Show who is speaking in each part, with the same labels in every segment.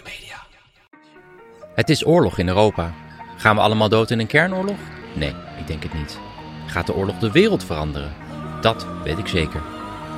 Speaker 1: Media. Het is oorlog in Europa. Gaan we allemaal dood in een kernoorlog? Nee, ik denk het niet. Gaat de oorlog de wereld veranderen? Dat weet ik zeker.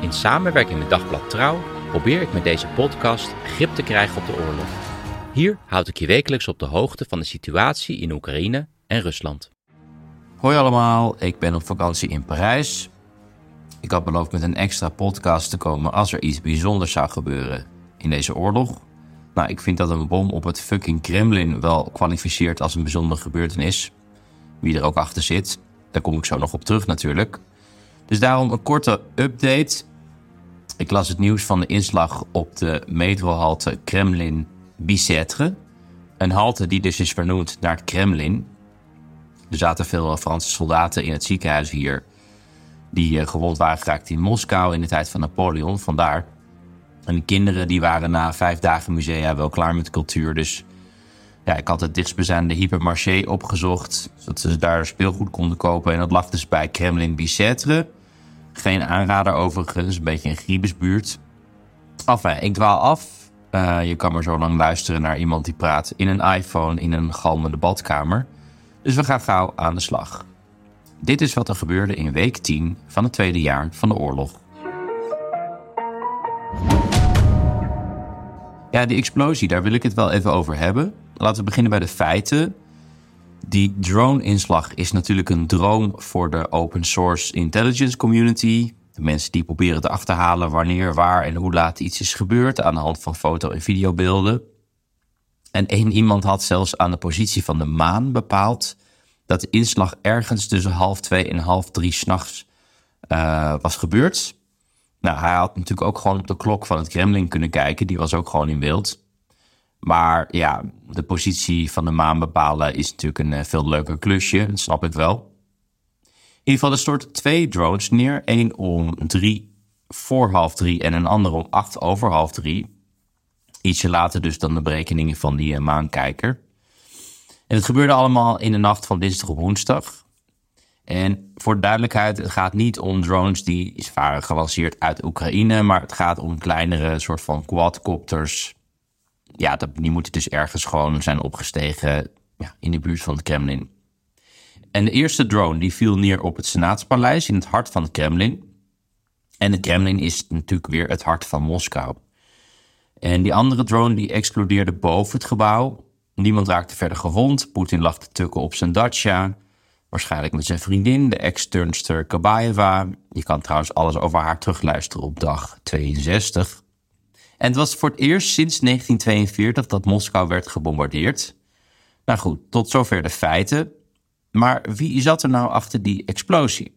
Speaker 1: In samenwerking met Dagblad Trouw probeer ik met deze podcast grip te krijgen op de oorlog. Hier houd ik je wekelijks op de hoogte van de situatie in Oekraïne en Rusland. Hoi allemaal, ik ben op vakantie in Parijs. Ik had beloofd met een extra podcast te komen als er iets bijzonders zou gebeuren in deze oorlog. Nou, ik vind dat een bom op het fucking Kremlin wel kwalificeert als een bijzondere gebeurtenis. Wie er ook achter zit, daar kom ik zo nog op terug natuurlijk. Dus daarom een korte update. Ik las het nieuws van de inslag op de metrohalte Kremlin Bicêtre. Een halte die dus is vernoemd naar het Kremlin. Er zaten veel Franse soldaten in het ziekenhuis hier. Die eh, gewond waren geraakt in Moskou in de tijd van Napoleon. Vandaar. En de kinderen die waren na vijf dagen musea wel klaar met cultuur. Dus ja, ik had het dichtstbijzijnde hypermarché opgezocht. Zodat ze daar speelgoed konden kopen. En dat lag dus bij Kremlin Bicêtre. Geen aanrader overigens, een beetje een griebesbuurt. Enfin, ik dwaal af. Uh, je kan maar zo lang luisteren naar iemand die praat in een iPhone in een galmende badkamer. Dus we gaan gauw aan de slag. Dit is wat er gebeurde in week 10 van het tweede jaar van de oorlog. Ja, die explosie, daar wil ik het wel even over hebben. Laten we beginnen bij de feiten. Die drone-inslag is natuurlijk een droom voor de open source intelligence community. De mensen die proberen te achterhalen wanneer, waar en hoe laat iets is gebeurd aan de hand van foto- en videobeelden. En één iemand had zelfs aan de positie van de maan bepaald dat de inslag ergens tussen half twee en half drie s'nachts uh, was gebeurd. Nou, hij had natuurlijk ook gewoon op de klok van het Kremlin kunnen kijken. Die was ook gewoon in beeld. Maar ja, de positie van de maan bepalen is natuurlijk een uh, veel leuker klusje. Dat snap ik wel. In ieder geval, er stort twee drones neer. Eén om drie voor half drie en een andere om acht over half drie. Ietsje later dus dan de berekeningen van die uh, maankijker. En het gebeurde allemaal in de nacht van dinsdag op woensdag. En voor de duidelijkheid, het gaat niet om drones die waren gelanceerd uit Oekraïne, maar het gaat om kleinere soort van quadcopters. Ja, die moeten dus ergens gewoon zijn opgestegen ja, in de buurt van het Kremlin. En de eerste drone die viel neer op het Senaatspaleis in het hart van het Kremlin. En het Kremlin is natuurlijk weer het hart van Moskou. En die andere drone die explodeerde boven het gebouw. Niemand raakte verder gewond. Poetin lag te tukken op zijn dacha. Waarschijnlijk met zijn vriendin, de ex-turnster Kabaeva. Je kan trouwens alles over haar terugluisteren op dag 62. En het was voor het eerst sinds 1942 dat Moskou werd gebombardeerd. Nou goed, tot zover de feiten. Maar wie zat er nou achter die explosie?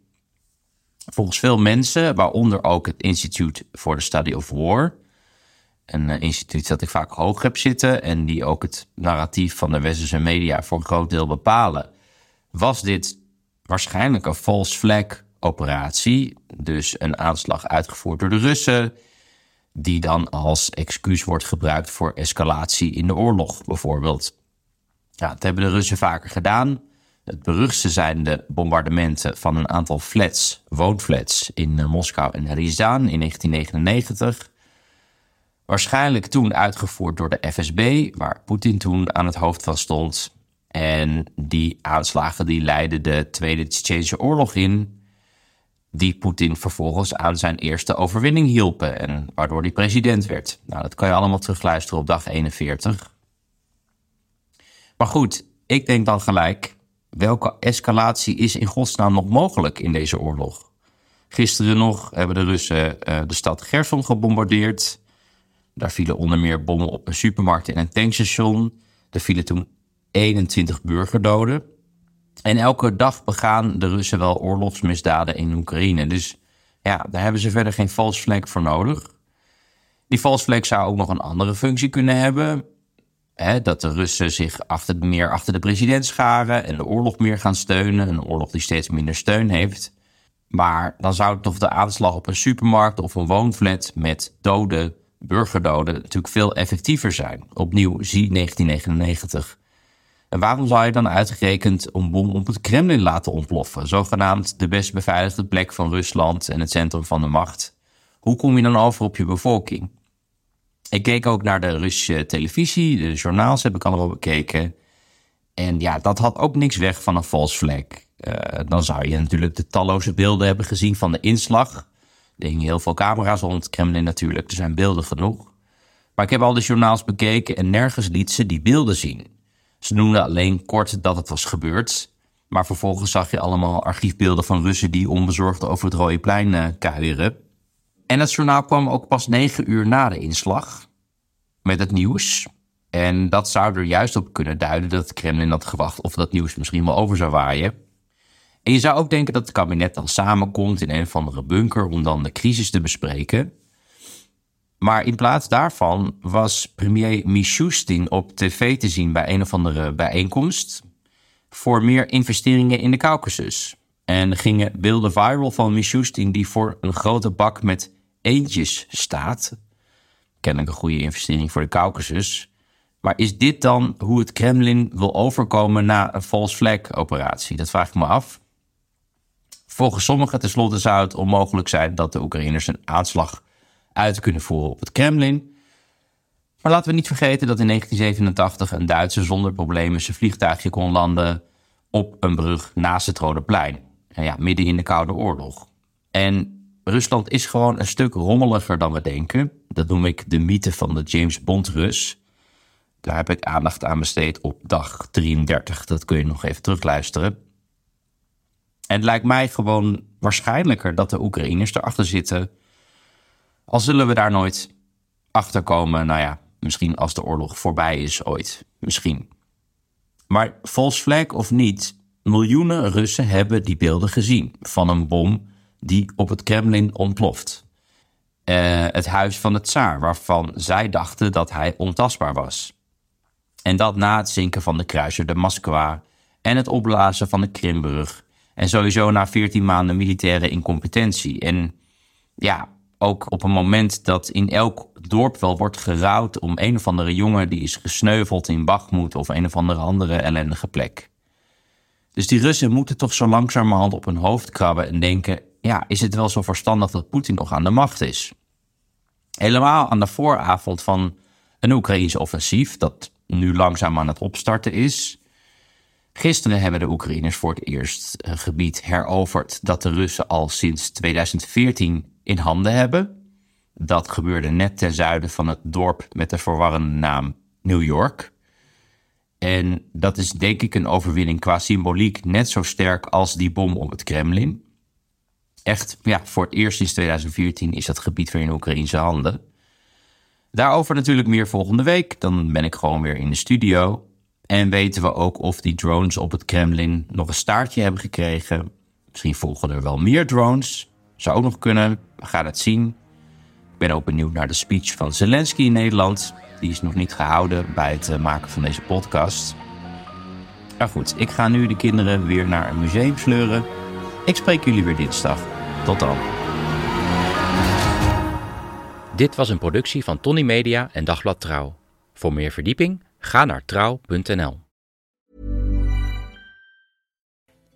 Speaker 1: Volgens veel mensen, waaronder ook het Institute for the Study of War, een uh, instituut dat ik vaak hoog heb zitten en die ook het narratief van de westerse media voor een groot deel bepalen, was dit waarschijnlijk een false flag operatie, dus een aanslag uitgevoerd door de Russen, die dan als excuus wordt gebruikt voor escalatie in de oorlog bijvoorbeeld. Ja, dat hebben de Russen vaker gedaan. Het beruchtste zijn de bombardementen van een aantal flats, woonflats in uh, Moskou en Ryazan in 1999. Waarschijnlijk toen uitgevoerd door de FSB, waar Poetin toen aan het hoofd van stond. En die aanslagen die leidden de Tweede Tsjechische Oorlog in, die Poetin vervolgens aan zijn eerste overwinning hielpen en waardoor hij president werd. Nou, dat kan je allemaal terugluisteren op dag 41. Maar goed, ik denk dan gelijk, welke escalatie is in godsnaam nog mogelijk in deze oorlog? Gisteren nog hebben de Russen uh, de stad Gerson gebombardeerd. Daar vielen onder meer bommen op een supermarkt en een tankstation. Er vielen toen 21 burgerdoden. En elke dag begaan de Russen wel oorlogsmisdaden in Oekraïne. Dus ja, daar hebben ze verder geen false flag voor nodig. Die false flag zou ook nog een andere functie kunnen hebben. Hè, dat de Russen zich achter, meer achter de president scharen en de oorlog meer gaan steunen. Een oorlog die steeds minder steun heeft. Maar dan zou toch de aanslag op een supermarkt of een woonflat met doden, burgerdoden, natuurlijk veel effectiever zijn. Opnieuw, zie 1999. En waarom zou je dan uitgerekend een bom op het Kremlin laten ontploffen? Zogenaamd de best beveiligde plek van Rusland en het centrum van de macht. Hoe kom je dan over op je bevolking? Ik keek ook naar de Russische televisie, de journaals heb ik allemaal bekeken. En ja, dat had ook niks weg van een false flag. Uh, dan zou je natuurlijk de talloze beelden hebben gezien van de inslag. Er hingen heel veel camera's rond het Kremlin natuurlijk, er zijn beelden genoeg. Maar ik heb al de journaals bekeken en nergens liet ze die beelden zien. Ze noemden alleen kort dat het was gebeurd. Maar vervolgens zag je allemaal archiefbeelden van Russen die onbezorgd over het Rode Plein uh, kuieren. En het journaal kwam ook pas negen uur na de inslag met het nieuws. En dat zou er juist op kunnen duiden dat het Kremlin had gewacht of dat nieuws misschien wel over zou waaien. En je zou ook denken dat het kabinet dan samenkomt in een of andere bunker om dan de crisis te bespreken. Maar in plaats daarvan was premier Mishustin op tv te zien bij een of andere bijeenkomst voor meer investeringen in de Caucasus. En gingen beelden viral van Mishustin die voor een grote bak met eentjes staat. Kennelijk een goede investering voor de Caucasus. Maar is dit dan hoe het Kremlin wil overkomen na een false flag operatie? Dat vraag ik me af. Volgens sommigen tenslotte zou het onmogelijk zijn dat de Oekraïners een aanslag uit kunnen voeren op het Kremlin. Maar laten we niet vergeten dat in 1987 een Duitser zonder problemen zijn vliegtuigje kon landen op een brug naast het Rode Plein. En ja, midden in de Koude Oorlog. En Rusland is gewoon een stuk rommeliger dan we denken. Dat noem ik de mythe van de James Bond Rus. Daar heb ik aandacht aan besteed op dag 33. Dat kun je nog even terugluisteren. En het lijkt mij gewoon waarschijnlijker dat de Oekraïners erachter zitten. Al zullen we daar nooit achter komen, nou ja, misschien als de oorlog voorbij is ooit. Misschien. Maar false flag of niet, miljoenen Russen hebben die beelden gezien van een bom die op het Kremlin ontploft. Uh, het huis van het tsaar, waarvan zij dachten dat hij ontastbaar was. En dat na het zinken van de kruiser de Moskwa en het opblazen van de Krimbrug. En sowieso na 14 maanden militaire incompetentie. En ja, ook op een moment dat in elk dorp wel wordt gerouwd om een of andere jongen die is gesneuveld in Bachmoed of een of andere andere ellendige plek. Dus die Russen moeten toch zo langzamerhand op hun hoofd krabben en denken: ja, is het wel zo verstandig dat Poetin nog aan de macht is? Helemaal aan de vooravond van een Oekraïns offensief, dat nu langzaam aan het opstarten is. Gisteren hebben de Oekraïners voor het eerst een gebied heroverd dat de Russen al sinds 2014 in handen hebben. Dat gebeurde net ten zuiden van het dorp met de verwarrende naam New York. En dat is denk ik een overwinning qua symboliek net zo sterk als die bom op het Kremlin. Echt, ja, voor het eerst sinds 2014 is dat gebied weer in Oekraïnse handen. Daarover natuurlijk meer volgende week. Dan ben ik gewoon weer in de studio. En weten we ook of die drones op het Kremlin nog een staartje hebben gekregen. Misschien volgen er wel meer drones. Zou ook nog kunnen. We gaan het zien. Ik ben ook benieuwd naar de speech van Zelensky in Nederland. Die is nog niet gehouden bij het eh, maken van deze podcast. Maar goed, ik ga nu de kinderen weer naar een museum sleuren. Ik spreek jullie weer dinsdag. Tot dan.
Speaker 2: Dit was een productie van Tony Media en Dagblad Trouw. Voor meer verdieping ga naar trouw.nl.